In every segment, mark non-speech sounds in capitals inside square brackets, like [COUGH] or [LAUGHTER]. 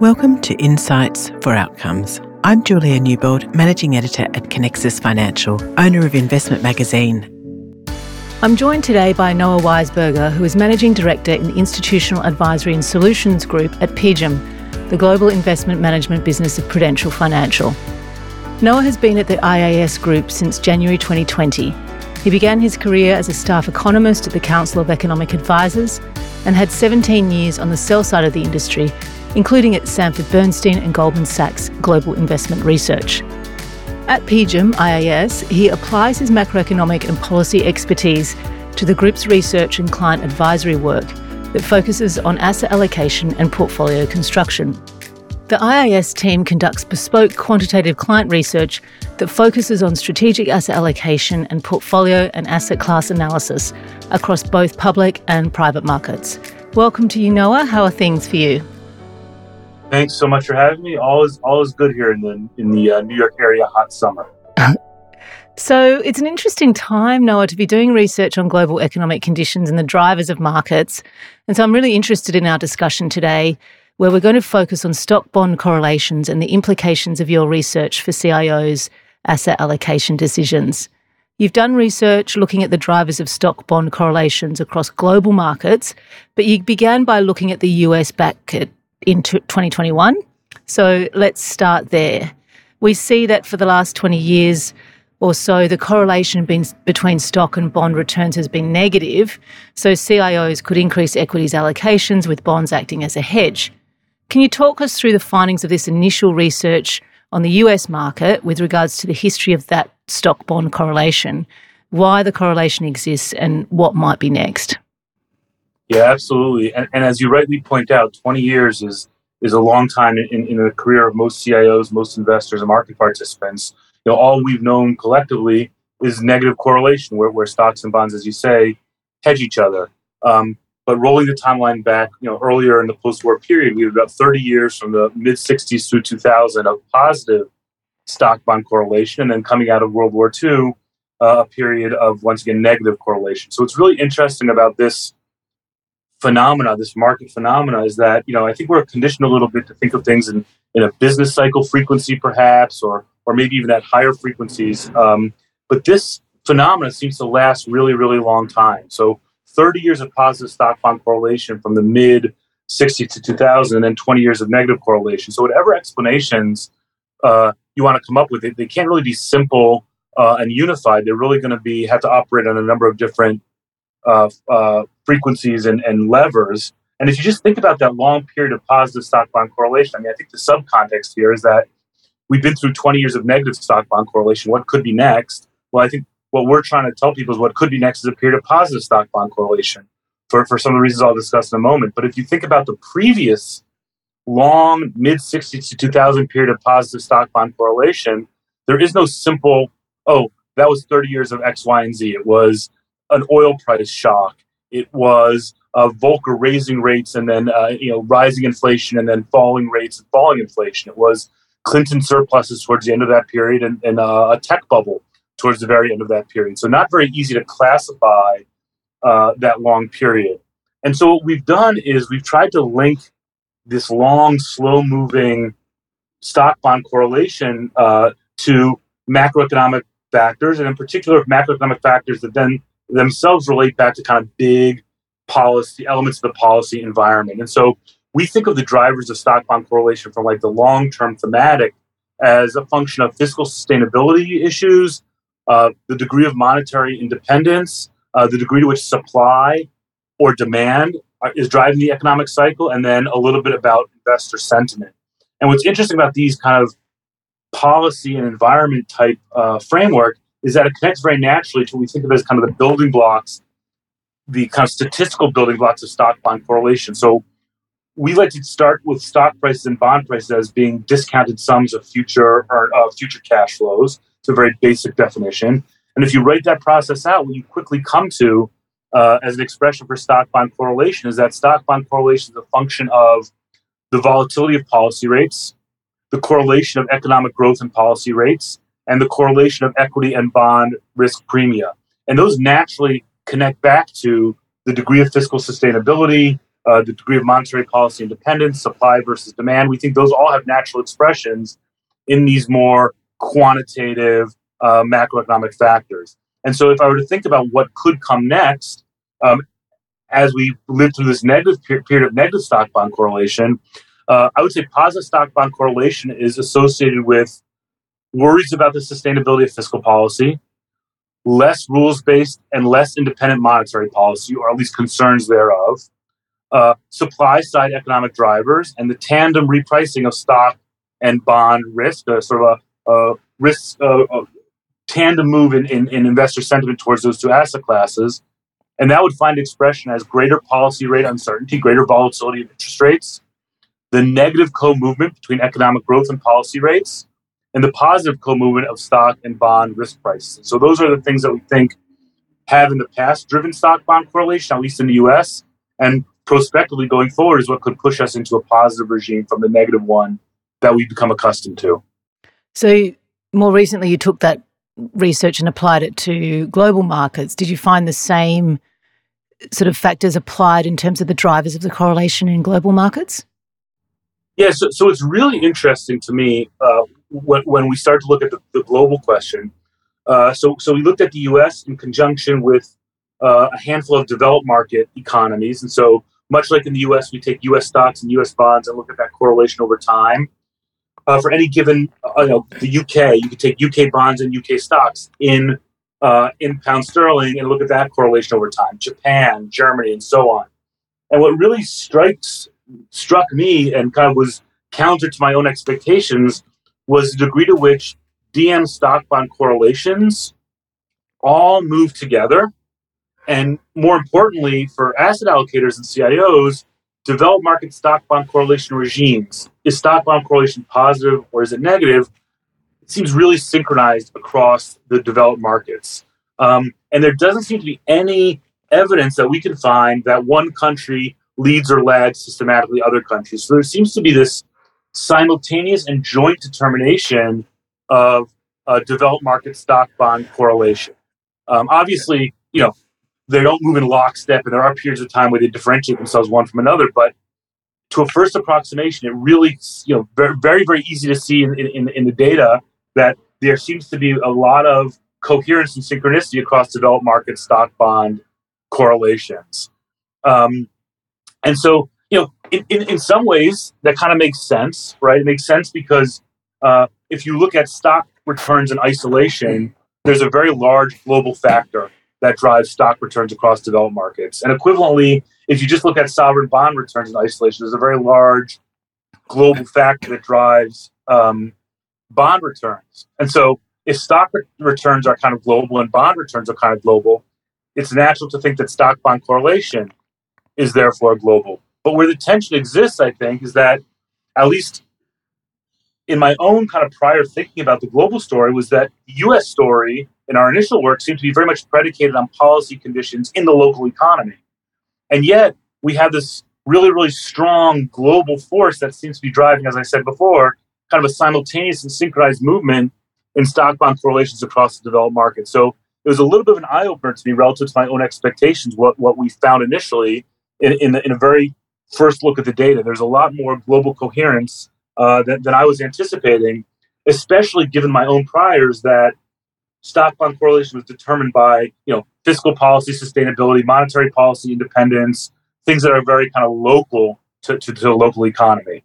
Welcome to Insights for Outcomes. I'm Julia Newbold, Managing Editor at Conexus Financial, owner of Investment Magazine. I'm joined today by Noah Weisberger, who is Managing Director in the Institutional Advisory and Solutions Group at PGIM, the global investment management business of Prudential Financial. Noah has been at the IAS Group since January 2020. He began his career as a staff economist at the Council of Economic Advisers and had 17 years on the sell side of the industry including at Sanford Bernstein and Goldman Sachs Global Investment Research. At PGIM IAS, he applies his macroeconomic and policy expertise to the group's research and client advisory work that focuses on asset allocation and portfolio construction. The IAS team conducts bespoke quantitative client research that focuses on strategic asset allocation and portfolio and asset class analysis across both public and private markets. Welcome to you, Noah. How are things for you? Thanks so much for having me. All is all is good here in the in the uh, New York area hot summer. [LAUGHS] so it's an interesting time, Noah, to be doing research on global economic conditions and the drivers of markets. And so I'm really interested in our discussion today, where we're going to focus on stock bond correlations and the implications of your research for CIOs' asset allocation decisions. You've done research looking at the drivers of stock bond correlations across global markets, but you began by looking at the US back in 2021. So let's start there. We see that for the last 20 years or so, the correlation between stock and bond returns has been negative. So CIOs could increase equities allocations with bonds acting as a hedge. Can you talk us through the findings of this initial research on the US market with regards to the history of that stock bond correlation, why the correlation exists, and what might be next? Yeah, absolutely. And, and as you rightly point out, 20 years is is a long time in, in the career of most CIOs, most investors, and market participants. You know, all we've known collectively is negative correlation, where, where stocks and bonds, as you say, hedge each other. Um, but rolling the timeline back, you know, earlier in the post-war period, we had about 30 years from the mid 60s through 2000 of positive stock bond correlation, and then coming out of World War II, uh, a period of once again negative correlation. So what's really interesting about this phenomena, this market phenomena, is that you know I think we're conditioned a little bit to think of things in in a business cycle frequency, perhaps, or or maybe even at higher frequencies. Um, but this phenomena seems to last really, really long time. So 30 years of positive stock bond correlation from the mid 60s to 2000, and then 20 years of negative correlation. So whatever explanations uh, you want to come up with, they, they can't really be simple uh, and unified. They're really going to be have to operate on a number of different uh, uh, frequencies and, and levers. And if you just think about that long period of positive stock bond correlation, I mean, I think the subcontext here is that we've been through 20 years of negative stock bond correlation. What could be next? Well, I think what we're trying to tell people is what could be next is a period of positive stock bond correlation for, for some of the reasons I'll discuss in a moment. But if you think about the previous long mid 60s to 2000 period of positive stock bond correlation, there is no simple, oh, that was 30 years of X, Y, and Z. It was an oil price shock. It was uh, Volcker raising rates and then uh, you know rising inflation and then falling rates and falling inflation. It was Clinton surpluses towards the end of that period and, and uh, a tech bubble towards the very end of that period. So not very easy to classify uh, that long period. And so what we've done is we've tried to link this long, slow moving stock bond correlation uh, to macroeconomic factors, and in particular macroeconomic factors that then themselves relate back to kind of big policy elements of the policy environment. And so we think of the drivers of stock bond correlation from like the long term thematic as a function of fiscal sustainability issues, uh, the degree of monetary independence, uh, the degree to which supply or demand is driving the economic cycle, and then a little bit about investor sentiment. And what's interesting about these kind of policy and environment type uh, framework is that it connects very naturally to what we think of as kind of the building blocks, the kind of statistical building blocks of stock bond correlation. So we like to start with stock prices and bond prices as being discounted sums of future or uh, future cash flows. It's a very basic definition. And if you write that process out, what you quickly come to uh, as an expression for stock bond correlation is that stock bond correlation is a function of the volatility of policy rates, the correlation of economic growth and policy rates, and the correlation of equity and bond risk premia. And those naturally connect back to the degree of fiscal sustainability, uh, the degree of monetary policy independence, supply versus demand. We think those all have natural expressions in these more quantitative uh, macroeconomic factors. And so, if I were to think about what could come next, um, as we live through this negative period of negative stock bond correlation, uh, I would say positive stock bond correlation is associated with worries about the sustainability of fiscal policy, less rules based and less independent monetary policy, or at least concerns thereof, uh, supply side economic drivers, and the tandem repricing of stock and bond risk, uh, sort of a, a risk uh, a tandem move in, in, in investor sentiment towards those two asset classes. And that would find expression as greater policy rate uncertainty, greater volatility of interest rates, the negative co movement between economic growth and policy rates, and the positive co movement of stock and bond risk prices. So, those are the things that we think have in the past driven stock bond correlation, at least in the US, and prospectively going forward is what could push us into a positive regime from the negative one that we've become accustomed to. So, more recently, you took that research and applied it to global markets. Did you find the same sort of factors applied in terms of the drivers of the correlation in global markets? Yeah, so, so it's really interesting to me uh, when, when we start to look at the, the global question. Uh, so, so we looked at the U.S. in conjunction with uh, a handful of developed market economies, and so much like in the U.S., we take U.S. stocks and U.S. bonds and look at that correlation over time. Uh, for any given, uh, you know, the UK, you could take UK bonds and UK stocks in uh, in pound sterling and look at that correlation over time. Japan, Germany, and so on. And what really strikes struck me and kind of was counter to my own expectations was the degree to which DM stock bond correlations all move together. And more importantly, for asset allocators and CIOs, develop market stock bond correlation regimes. Is stock bond correlation positive or is it negative? It seems really synchronized across the developed markets. Um, and there doesn't seem to be any evidence that we can find that one country leads or lags systematically other countries. So there seems to be this simultaneous and joint determination of uh, developed market stock bond correlation. Um, obviously, you know, they don't move in lockstep, and there are periods of time where they differentiate themselves one from another. But to a first approximation, it really, you know, very, very, very easy to see in, in, in the data that there seems to be a lot of coherence and synchronicity across developed market stock bond correlations. Um, and so, you know, in, in, in some ways, that kind of makes sense, right? It makes sense because uh, if you look at stock returns in isolation, there's a very large global factor that drives stock returns across developed markets. And equivalently, if you just look at sovereign bond returns in isolation, there's a very large global factor that drives um, bond returns. And so, if stock re- returns are kind of global and bond returns are kind of global, it's natural to think that stock bond correlation is therefore global. But where the tension exists, I think, is that at least in my own kind of prior thinking about the global story was that the US story in our initial work seemed to be very much predicated on policy conditions in the local economy. And yet we have this really, really strong global force that seems to be driving, as I said before, kind of a simultaneous and synchronized movement in stock bond correlations across the developed market. So it was a little bit of an eye opener to me relative to my own expectations, what, what we found initially in, in, in a very first look at the data. There's a lot more global coherence uh, than, than I was anticipating, especially given my own priors that stock bond correlation was determined by you know fiscal policy sustainability, monetary policy independence, things that are very kind of local to, to, to the local economy.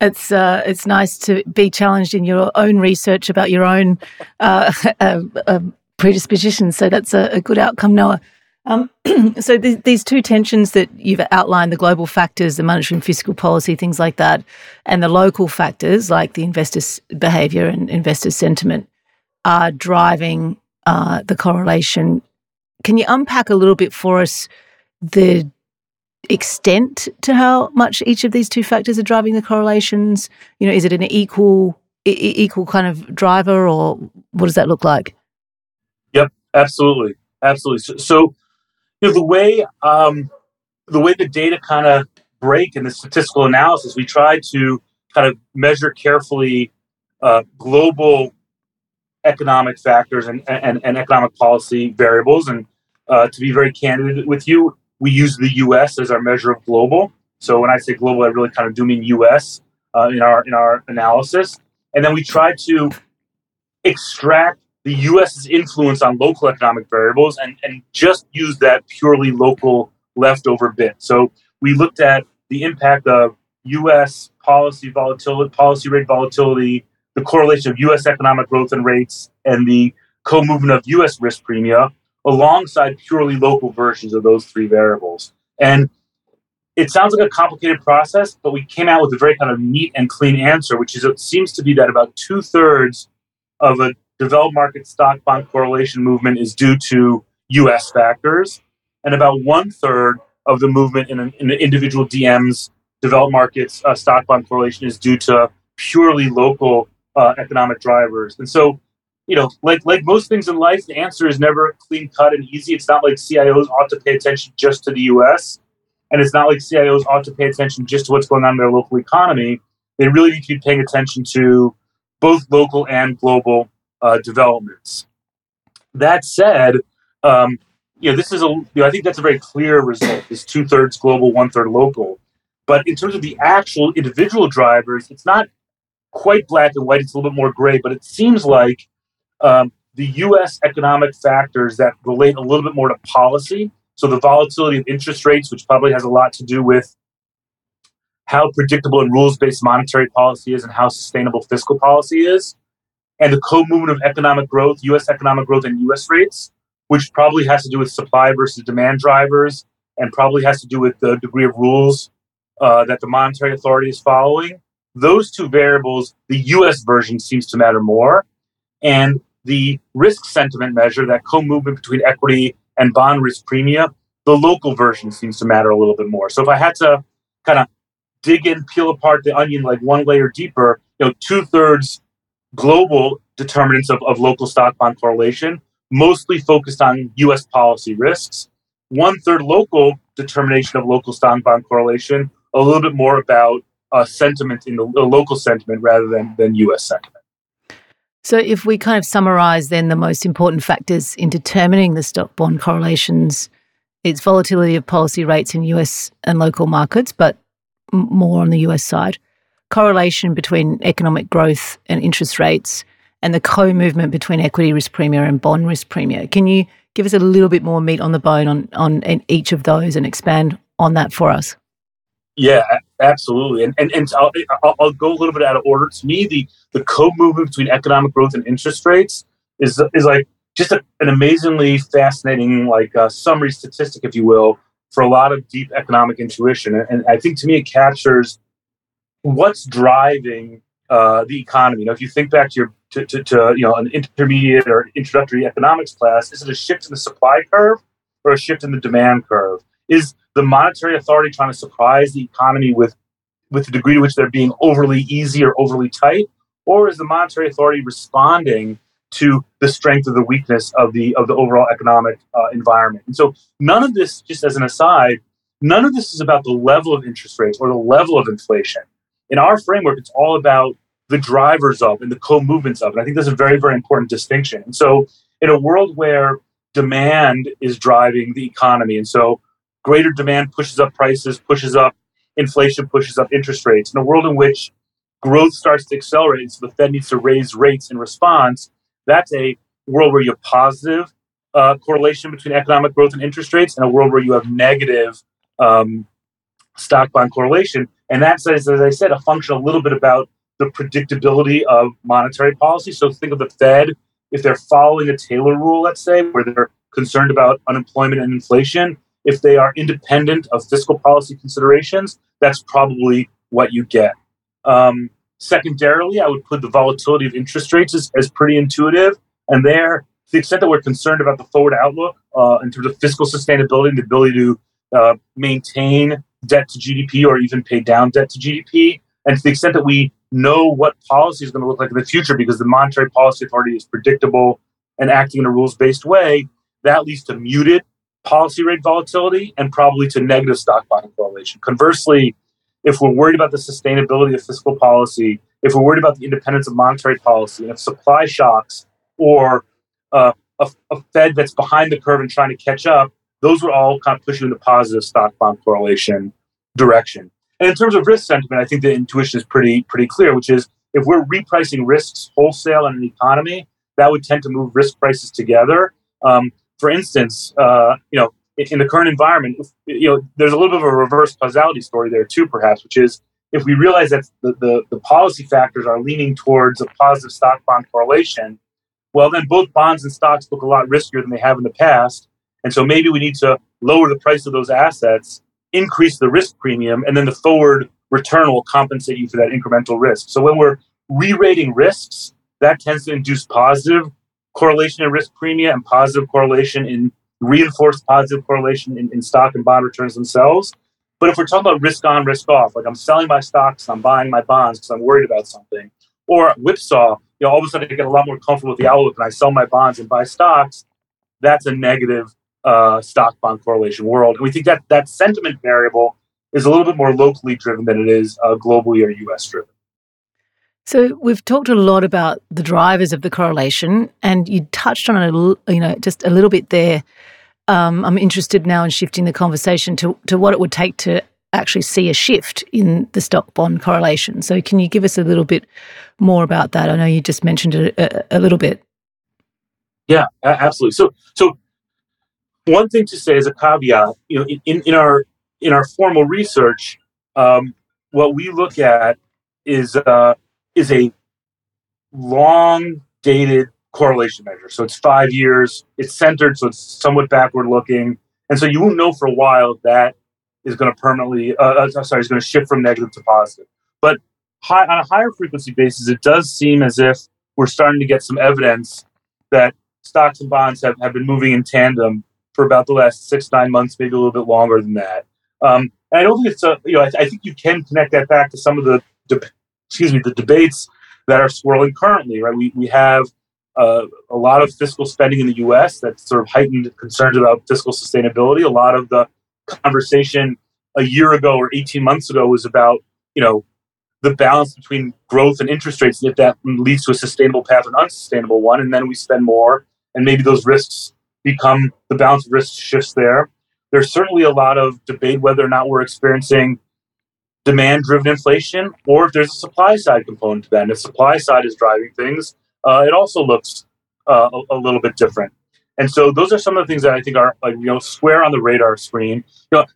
It's uh, it's nice to be challenged in your own research about your own uh, [LAUGHS] uh, uh predispositions. So that's a, a good outcome, Noah. Um, [CLEARS THROAT] so th- these two tensions that you've outlined, the global factors, the monetary and fiscal policy, things like that, and the local factors like the investors' behaviour and investor sentiment are driving uh, the correlation. Can you unpack a little bit for us the extent to how much each of these two factors are driving the correlations? You know, is it an equal e- equal kind of driver, or what does that look like? Yep, absolutely, absolutely. So, so you know, the way um, the way the data kind of break in the statistical analysis, we try to kind of measure carefully uh, global economic factors and, and, and economic policy variables. And uh, to be very candid with you, we use the U.S. as our measure of global. So when I say global, I really kind of do mean U.S. Uh, in our in our analysis, and then we try to extract the U.S.'s influence on local economic variables and, and just use that purely local leftover bit. So we looked at the impact of U.S. policy volatility, policy rate volatility, the correlation of U.S. economic growth and rates, and the co-movement of U.S. risk premia, alongside purely local versions of those three variables. And it sounds like a complicated process, but we came out with a very kind of neat and clean answer, which is it seems to be that about two thirds of a developed market stock bond correlation movement is due to US factors, and about one third of the movement in an, in individual DMs, developed markets uh, stock bond correlation is due to purely local uh, economic drivers. And so, you know, like like most things in life, the answer is never clean cut and easy. It's not like CIOs ought to pay attention just to the U.S. And it's not like CIOs ought to pay attention just to what's going on in their local economy. They really need to be paying attention to both local and global uh, developments. That said, um, you know, this is a, you know, I think that's a very clear result. Is two thirds global, one third local. But in terms of the actual individual drivers, it's not quite black and white. It's a little bit more gray, but it seems like um, the U.S. economic factors that relate a little bit more to policy. So the volatility of interest rates, which probably has a lot to do with how predictable and rules-based monetary policy is and how sustainable fiscal policy is, and the co-movement of economic growth, U.S. economic growth, and U.S. rates, which probably has to do with supply versus demand drivers, and probably has to do with the degree of rules uh, that the monetary authority is following. Those two variables, the U.S. version seems to matter more, and the risk sentiment measure, that co-movement between equity and bond risk premia, the local version seems to matter a little bit more. So if I had to kind of dig in, peel apart the onion like one layer deeper, you know, two thirds global determinants of, of local stock bond correlation, mostly focused on US policy risks. One third local determination of local stock bond correlation, a little bit more about uh, sentiment in the, local sentiment rather than, than US sentiment. So, if we kind of summarize then the most important factors in determining the stock bond correlations, it's volatility of policy rates in US and local markets, but more on the US side correlation between economic growth and interest rates and the co movement between equity risk premia and bond risk premia. Can you give us a little bit more meat on the bone on, on each of those and expand on that for us? Yeah, absolutely. And, and, and I'll, I'll, go a little bit out of order. To me, the, the co movement between economic growth and interest rates is, is like just a, an amazingly fascinating, like uh, summary statistic, if you will, for a lot of deep economic intuition. And I think to me, it captures what's driving uh, the economy. You know, if you think back to your to, to, to, you know an intermediate or introductory economics class, is it a shift in the supply curve or a shift in the demand curve? Is the monetary authority trying to surprise the economy with with the degree to which they're being overly easy or overly tight, or is the monetary authority responding to the strength or the weakness of the of the overall economic uh, environment? And so, none of this, just as an aside, none of this is about the level of interest rates or the level of inflation in our framework, it's all about the drivers of and the co-movements of. And I think that's a very, very important distinction. And so in a world where demand is driving the economy, and so greater demand pushes up prices, pushes up inflation, pushes up interest rates. In a world in which growth starts to accelerate, so the Fed needs to raise rates in response, that's a world where you have positive uh, correlation between economic growth and interest rates, and a world where you have negative um, stock bond correlation. And that says, as I said, a function a little bit about the predictability of monetary policy. So think of the Fed, if they're following a Taylor rule, let's say, where they're concerned about unemployment and inflation, if they are independent of fiscal policy considerations, that's probably what you get. Um, secondarily, I would put the volatility of interest rates as, as pretty intuitive. And there, to the extent that we're concerned about the forward outlook uh, in terms of fiscal sustainability and the ability to uh, maintain debt to GDP or even pay down debt to GDP. And to the extent that we know what policy is going to look like in the future because the monetary policy authority is predictable and acting in a rules based way, that leads to muted policy rate volatility and probably to negative stock bond correlation. Conversely, if we're worried about the sustainability of fiscal policy, if we're worried about the independence of monetary policy, and if supply shocks or uh, a, a Fed that's behind the curve and trying to catch up those would all kind of pushing in the positive stock bond correlation direction. And in terms of risk sentiment, I think the intuition is pretty pretty clear, which is if we're repricing risks wholesale in an economy, that would tend to move risk prices together. Um, for instance, uh, you know, in the current environment, you know, there's a little bit of a reverse causality story there too, perhaps, which is if we realize that the, the, the policy factors are leaning towards a positive stock bond correlation, well, then both bonds and stocks look a lot riskier than they have in the past. And so maybe we need to lower the price of those assets, increase the risk premium, and then the forward return will compensate you for that incremental risk. So when we're re-rating risks, that tends to induce positive correlation in risk premium and positive correlation in reinforced positive correlation in, in stock and bond returns themselves. But if we're talking about risk on, risk off, like I'm selling my stocks, I'm buying my bonds because I'm worried about something, or whipsaw, you know, all of a sudden I get a lot more comfortable with the outlook and I sell my bonds and buy stocks, that's a negative uh, stock bond correlation world. And we think that that sentiment variable is a little bit more locally driven than it is uh, globally or US driven. So we've talked a lot about the drivers of the correlation, and you touched on it, you know, just a little bit there. Um, I'm interested now in shifting the conversation to to what it would take to actually see a shift in the stock bond correlation. So can you give us a little bit more about that? I know you just mentioned it a, a little bit. Yeah, absolutely. So so one thing to say as a caveat, you know, in, in our in our formal research, um, what we look at is uh, is a long dated correlation measure. So it's five years. It's centered, so it's somewhat backward looking, and so you won't know for a while that is going to permanently. Uh, uh sorry, is going to shift from negative to positive. But high, on a higher frequency basis, it does seem as if we're starting to get some evidence that stocks and bonds have, have been moving in tandem for about the last six nine months, maybe a little bit longer than that. Um, and I don't think it's a you know I, I, think you can connect that back to some of the de- excuse me the debates that are swirling currently. Right, we we have uh, a lot of fiscal spending in the U.S. that's sort of heightened concerns about fiscal sustainability. A lot of the conversation a year ago or 18 months ago was about you know the balance between growth and interest rates and if that leads to a sustainable path or an unsustainable one and then we spend more and maybe those risks become the balance of risk shifts there. There's certainly a lot of debate whether or not we're experiencing demand driven inflation or if there's a supply side component to that. And if supply side is driving things, uh, it also looks uh, a, a, little bit different. And so those are some of the things that I think are you know square on the radar screen. You know,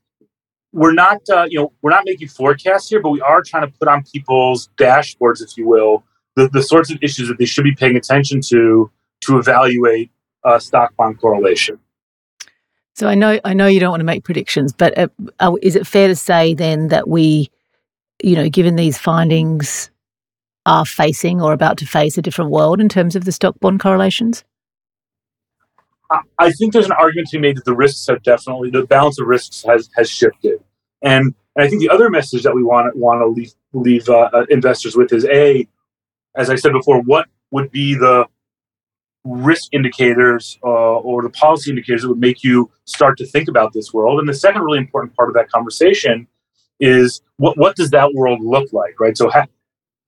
we're not uh, you know we're not making forecasts here, but we are trying to put on people's dashboards, if you will, the, the sorts of issues that they should be paying attention to to evaluate uh, stock bond correlation. So I know I know you don't want to make predictions, but uh, is it fair to say then that we, you know, given these findings, are facing or about to face a different world in terms of the stock bond correlations? I think there's an argument to be made that the risks have definitely the balance of risks has has shifted, and and I think the other message that we want want to leave leave uh, uh, investors with is a, as I said before, what would be the risk indicators uh, or the policy indicators that would make you start to think about this world. And the second really important part of that conversation is what, what does that world look like, right? So, how,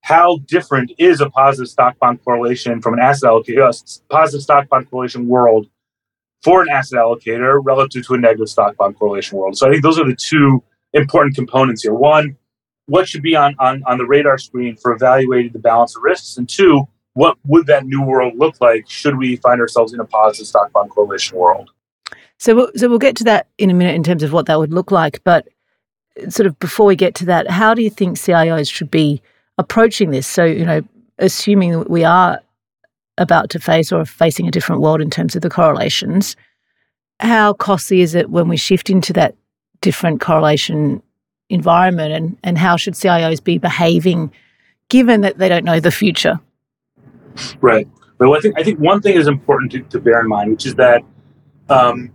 how different is a positive stock bond correlation from an asset allocator, a positive stock bond correlation world for an asset allocator relative to a negative stock bond correlation world? So, I think those are the two important components here. One, what should be on, on, on the radar screen for evaluating the balance of risks? And two, what would that new world look like should we find ourselves in a positive stock bond correlation world? So, we'll, so we'll get to that in a minute in terms of what that would look like. But sort of before we get to that, how do you think CIOs should be approaching this? So, you know, assuming we are about to face or facing a different world in terms of the correlations, how costly is it when we shift into that different correlation environment, and and how should CIOs be behaving given that they don't know the future? Right. But I think I think one thing is important to, to bear in mind, which is that um,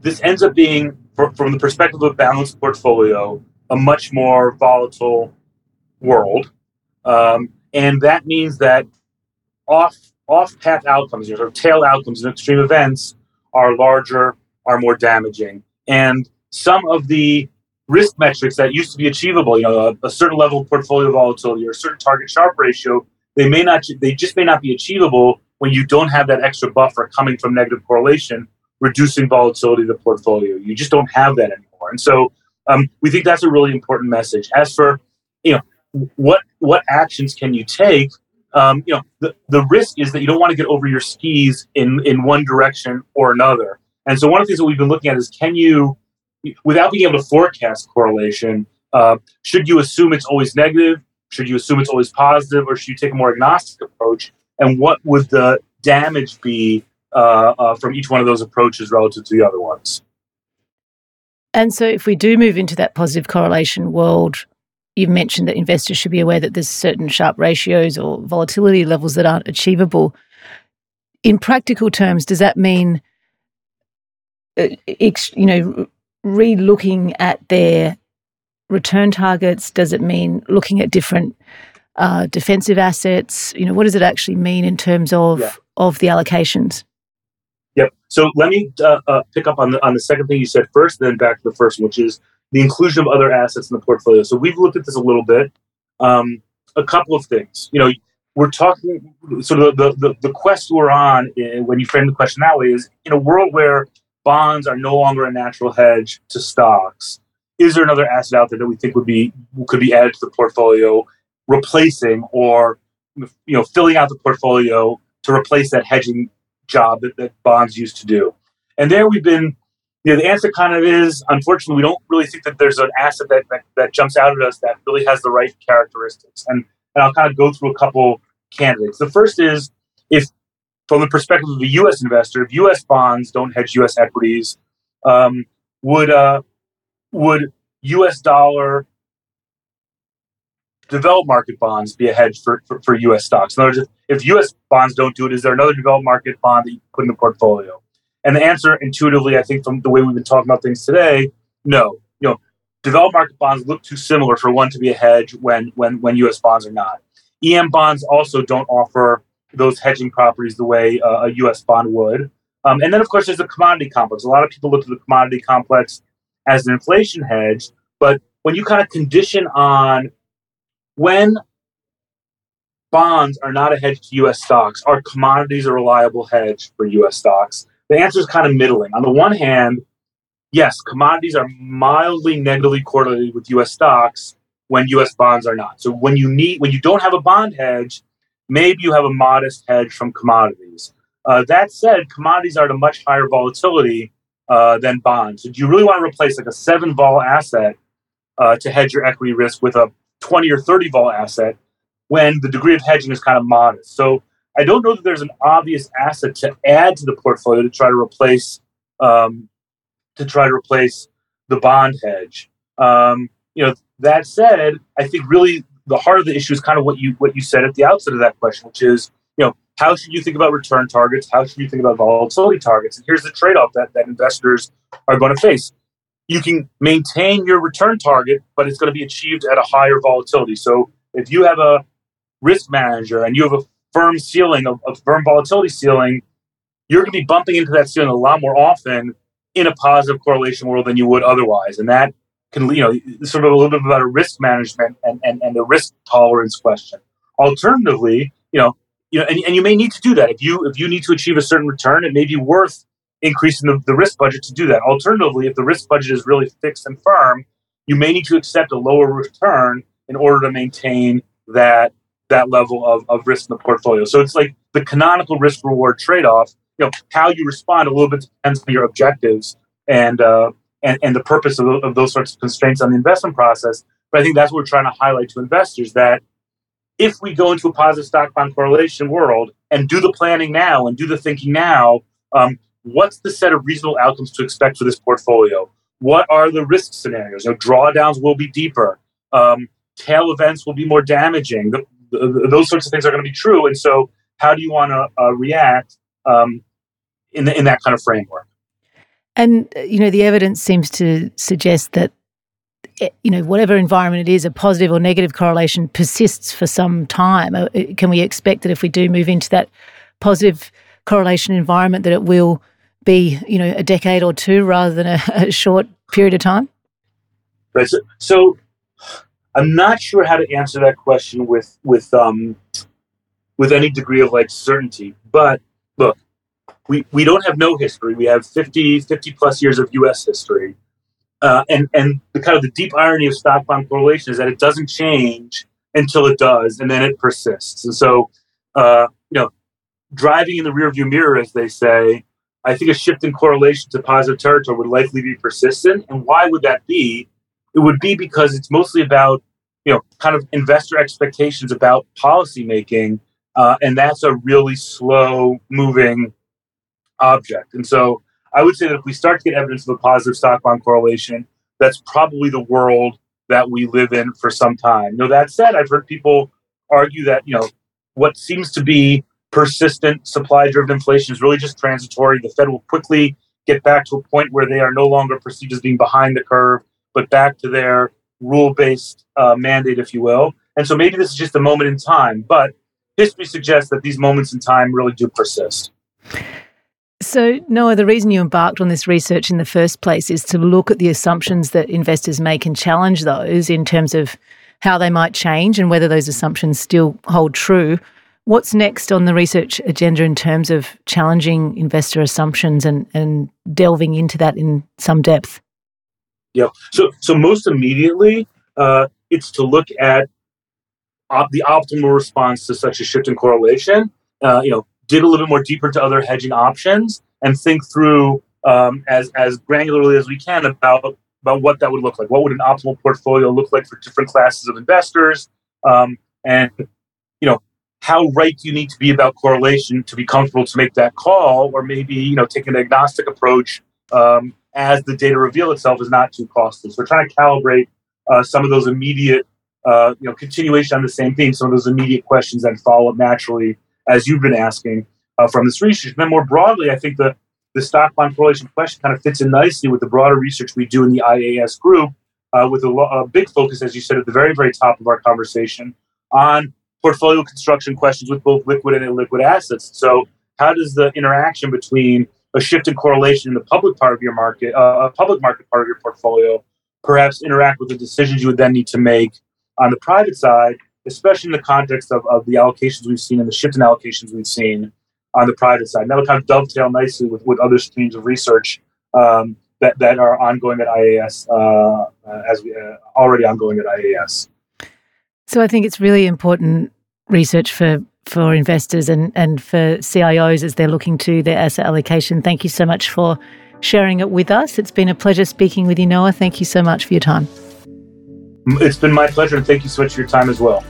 this ends up being, for, from the perspective of a balanced portfolio, a much more volatile world, um, and that means that off off path outcomes, know, sort of tail outcomes and extreme events, are larger, are more damaging, and some of the risk metrics that used to be achievable, you know, a, a, certain level of portfolio volatility or a certain target Sharpe ratio, they may not, they just may not be achievable when you don't have that extra buffer coming from negative correlation reducing volatility of the portfolio. You just don't have that anymore. And so um, we think that's a really important message. As for you know what what actions can you take, um, you know the, the risk is that you don't want to get over your skis in in one direction or another. And so one of the things that we've been looking at is can you, without being able to forecast correlation, uh, should you assume it's always negative? Should you assume it's always positive, or should you take a more agnostic approach? And what would the damage be uh, uh, from each one of those approaches relative to the other ones? And so, if we do move into that positive correlation world, you've mentioned that investors should be aware that there's certain Sharpe ratios or volatility levels that aren't achievable. In practical terms, does that mean, uh, you know, re-looking at their return targets? Does it mean looking at different uh, defensive assets? You know, what does it actually mean in terms of yeah. of the allocations? Yep. So let me uh, uh, pick up on the on the second thing you said first, then back to the first, which is the inclusion of other assets in the portfolio. So we've looked at this a little bit. Um, a couple of things. You know, we're talking. sort of the, the, the quest we're on uh, when you frame the question that way is in a world where bonds are no longer a natural hedge to stocks. Is there another asset out there that we think would be could be added to the portfolio, replacing or you know filling out the portfolio to replace that hedging job that, that bonds used to do. And there we've been, you know, the answer kind of is, unfortunately, we don't really think that there's an asset that, that, that jumps out at us that really has the right characteristics. And, and I'll kind of go through a couple candidates. The first is if, from the perspective of a U.S. investor, if U.S. bonds don't hedge U.S. equities, um, would uh, would U.S. dollar developed market bonds be a hedge for, for, for, U.S. stocks? In other words, if U.S. bonds don't do it, is there another developed market bond that you put in the portfolio? And the answer, intuitively, I think from the way we've been talking about things today, no. You know, developed market bonds look too similar for one to be a hedge when when when U.S. bonds are not. EM bonds also don't offer those hedging properties the way uh, a U.S. bond would. Um, and then, of course, there's the commodity complex. A lot of people look at the commodity complex as an inflation hedge, but when you kind of condition on when bonds are not a hedge to US stocks, are commodities a reliable hedge for US stocks? The answer is kind of middling. On the one hand, yes, commodities are mildly negatively correlated with US stocks when US bonds are not. So when you need when you don't have a bond hedge, maybe you have a modest hedge from commodities. Uh, that said, commodities are at a much higher volatility uh, than bonds. So do you really want to replace like a seven vol asset uh, to hedge your equity risk with a 20 or 30 vol asset when the degree of hedging is kind of modest. So I don't know that there's an obvious asset to add to the portfolio to try to replace um, to try to replace the bond hedge. Um, you know, that said, I think really the heart of the issue is kind of what you what you said at the outset of that question, which is, you know, how should you think about return targets? How should you think about volatility targets? And here's the trade-off that, that investors are going to face you can maintain your return target, but it's going to be achieved at a higher volatility. So if you have a risk manager and you have a firm ceiling, a, a firm volatility ceiling, you're going to be bumping into that ceiling a lot more often in a positive correlation world than you would otherwise. And that can, you know, sort of a little bit about a risk management and, and, and the risk tolerance question. Alternatively, you know, you know, and, and you may need to do that. If you if you need to achieve a certain return, it may be worth increasing the, the risk budget to do that. Alternatively, if the risk budget is really fixed and firm, you may need to accept a lower return in order to maintain that that level of, of risk in the portfolio. So it's like the canonical risk reward trade off. You know, how you respond a little bit depends on your objectives and uh, and, and the purpose of, of those sorts of constraints on the investment process. But I think that's what we're trying to highlight to investors that if we go into a positive stock bond correlation world and do the planning now and do the thinking now, um, what's the set of reasonable outcomes to expect for this portfolio? What are the risk scenarios? You know, drawdowns will be deeper. Um, tail events will be more damaging. The, the, those sorts of things are going to be true. And so, how do you want to uh, react um, in, the, in that kind of framework? And uh, you know, the evidence seems to suggest that eh, you know whatever environment it is, a positive or negative correlation persists for some time. Uh, can we expect that if we do move into that positive correlation environment, that it will be, you know, a decade or two rather than a, [LAUGHS] a short period of time? Right. So, so, I'm not sure how to answer that question with with um with any degree of like certainty. But we, we don't have no history. We have 50, 50 plus years of U.S. history. Uh, and and the kind of the deep irony of stock bond correlation is that it doesn't change until it does, and then it persists. And so, uh, you know, driving in the rearview mirror, as they say, I think a shift in correlation to positive territory would likely be persistent. And why would that be? It would be because it's mostly about you know kind of investor expectations about policymaking. uh, and that's a really slow moving object. And so I would say that if we start to get evidence of a positive stock bond correlation, that's probably the world that we live in for some time. Now, that said, I've heard people argue that, you know, what seems to be persistent supply driven inflation is really just transitory. The Fed will quickly get back to a point where they are no longer perceived as being behind the curve, but back to their rule based uh, mandate, if you will. And so maybe this is just a moment in time, but history suggests that these moments in time really do persist. So, Noah, the reason you embarked on this research in the first place is to look at the assumptions that investors make and challenge those in terms of how they might change and whether those assumptions still hold true. What's next on the research agenda in terms of challenging investor assumptions and, and delving into that in some depth? Yeah. So, so most immediately, uh, it's to look at op- the optimal response to such a shift in correlation. Uh, you know, dig a little bit more deeper into other hedging options and think through um, as as granularly as we can about about what that would look like. What would an optimal portfolio look like for different classes of investors? Um, and you know, how right you need to be about correlation to be comfortable to make that call, or maybe you know, take an agnostic approach um, as the data reveal itself is not too costly. So we're trying to calibrate uh, some of those immediate, uh, you know, continuation on the same theme. Some of those immediate questions that follow up naturally as you've been asking uh, from this research. And then more broadly, I think the, the stock bond correlation question kind of fits in nicely with the broader research we do in the IAS group, uh, with a, a, big focus, as you said, at the very, very top of our conversation on portfolio construction questions with both liquid and illiquid assets. So, how does the interaction between a shift in correlation in the public part of your market, uh, a public market part of your portfolio, perhaps interact with the decisions you would then need to make on the private side especially in the context of, of the allocations we've seen and the shift in allocations we've seen on the private side. And that would kind of dovetail nicely with, with other streams of research um, that, that are ongoing at IAS, uh, uh, as we uh, already ongoing at IAS. So I think it's really important research for for investors and, and for CIOs as they're looking to their asset allocation. Thank you so much for sharing it with us. It's been a pleasure speaking with you, Noah. Thank you so much for your time. It's been my pleasure, and thank you so much for your time as well.